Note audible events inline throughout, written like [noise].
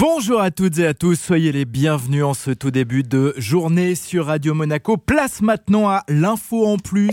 Bonjour à toutes et à tous, soyez les bienvenus en ce tout début de journée sur Radio Monaco. Place maintenant à l'info en plus.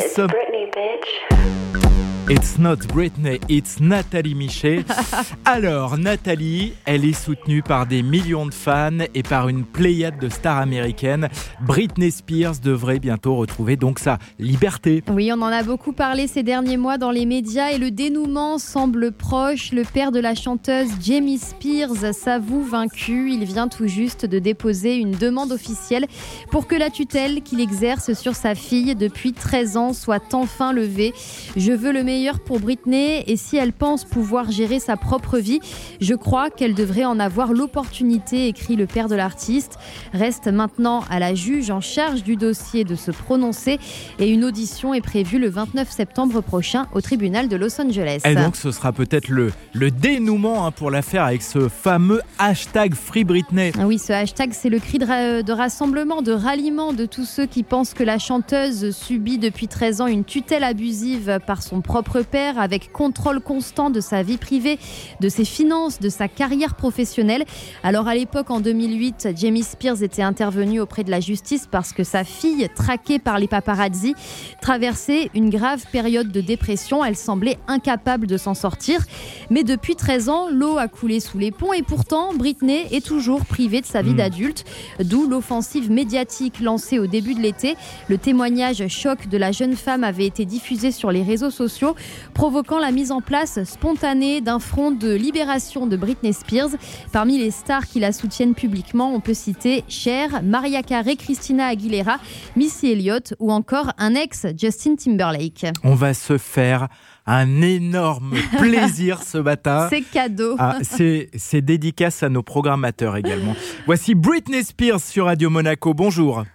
Not Britney, it's Nathalie Michet. [laughs] Alors, Nathalie, elle est soutenue par des millions de fans et par une pléiade de stars américaines. Britney Spears devrait bientôt retrouver donc sa liberté. Oui, on en a beaucoup parlé ces derniers mois dans les médias et le dénouement semble proche. Le père de la chanteuse Jamie Spears s'avoue vaincu. Il vient tout juste de déposer une demande officielle pour que la tutelle qu'il exerce sur sa fille depuis 13 ans soit enfin levée. Je veux le meilleur pour Britney et si elle pense pouvoir gérer sa propre vie, je crois qu'elle devrait en avoir l'opportunité, écrit le père de l'artiste. Reste maintenant à la juge en charge du dossier de se prononcer et une audition est prévue le 29 septembre prochain au tribunal de Los Angeles. Et donc ce sera peut-être le, le dénouement hein, pour l'affaire avec ce fameux hashtag Free Britney. Ah oui, ce hashtag c'est le cri de, de rassemblement, de ralliement de tous ceux qui pensent que la chanteuse subit depuis 13 ans une tutelle abusive par son propre père avec contrôle constant de sa vie privée, de ses finances, de sa carrière professionnelle. Alors à l'époque, en 2008, Jamie Spears était intervenue auprès de la justice parce que sa fille, traquée par les paparazzi, traversait une grave période de dépression. Elle semblait incapable de s'en sortir. Mais depuis 13 ans, l'eau a coulé sous les ponts et pourtant, Britney est toujours privée de sa vie hmm. d'adulte. D'où l'offensive médiatique lancée au début de l'été. Le témoignage choc de la jeune femme avait été diffusé sur les réseaux sociaux provoquant la mise en place spontanée d'un front de libération de Britney Spears. Parmi les stars qui la soutiennent publiquement, on peut citer Cher, Maria Carey, Christina Aguilera, Missy Elliott ou encore un ex, Justin Timberlake. On va se faire un énorme [laughs] plaisir ce matin. C'est cadeau. Ah, c'est dédicace à nos programmateurs également. Voici Britney Spears sur Radio Monaco. Bonjour.